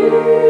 Música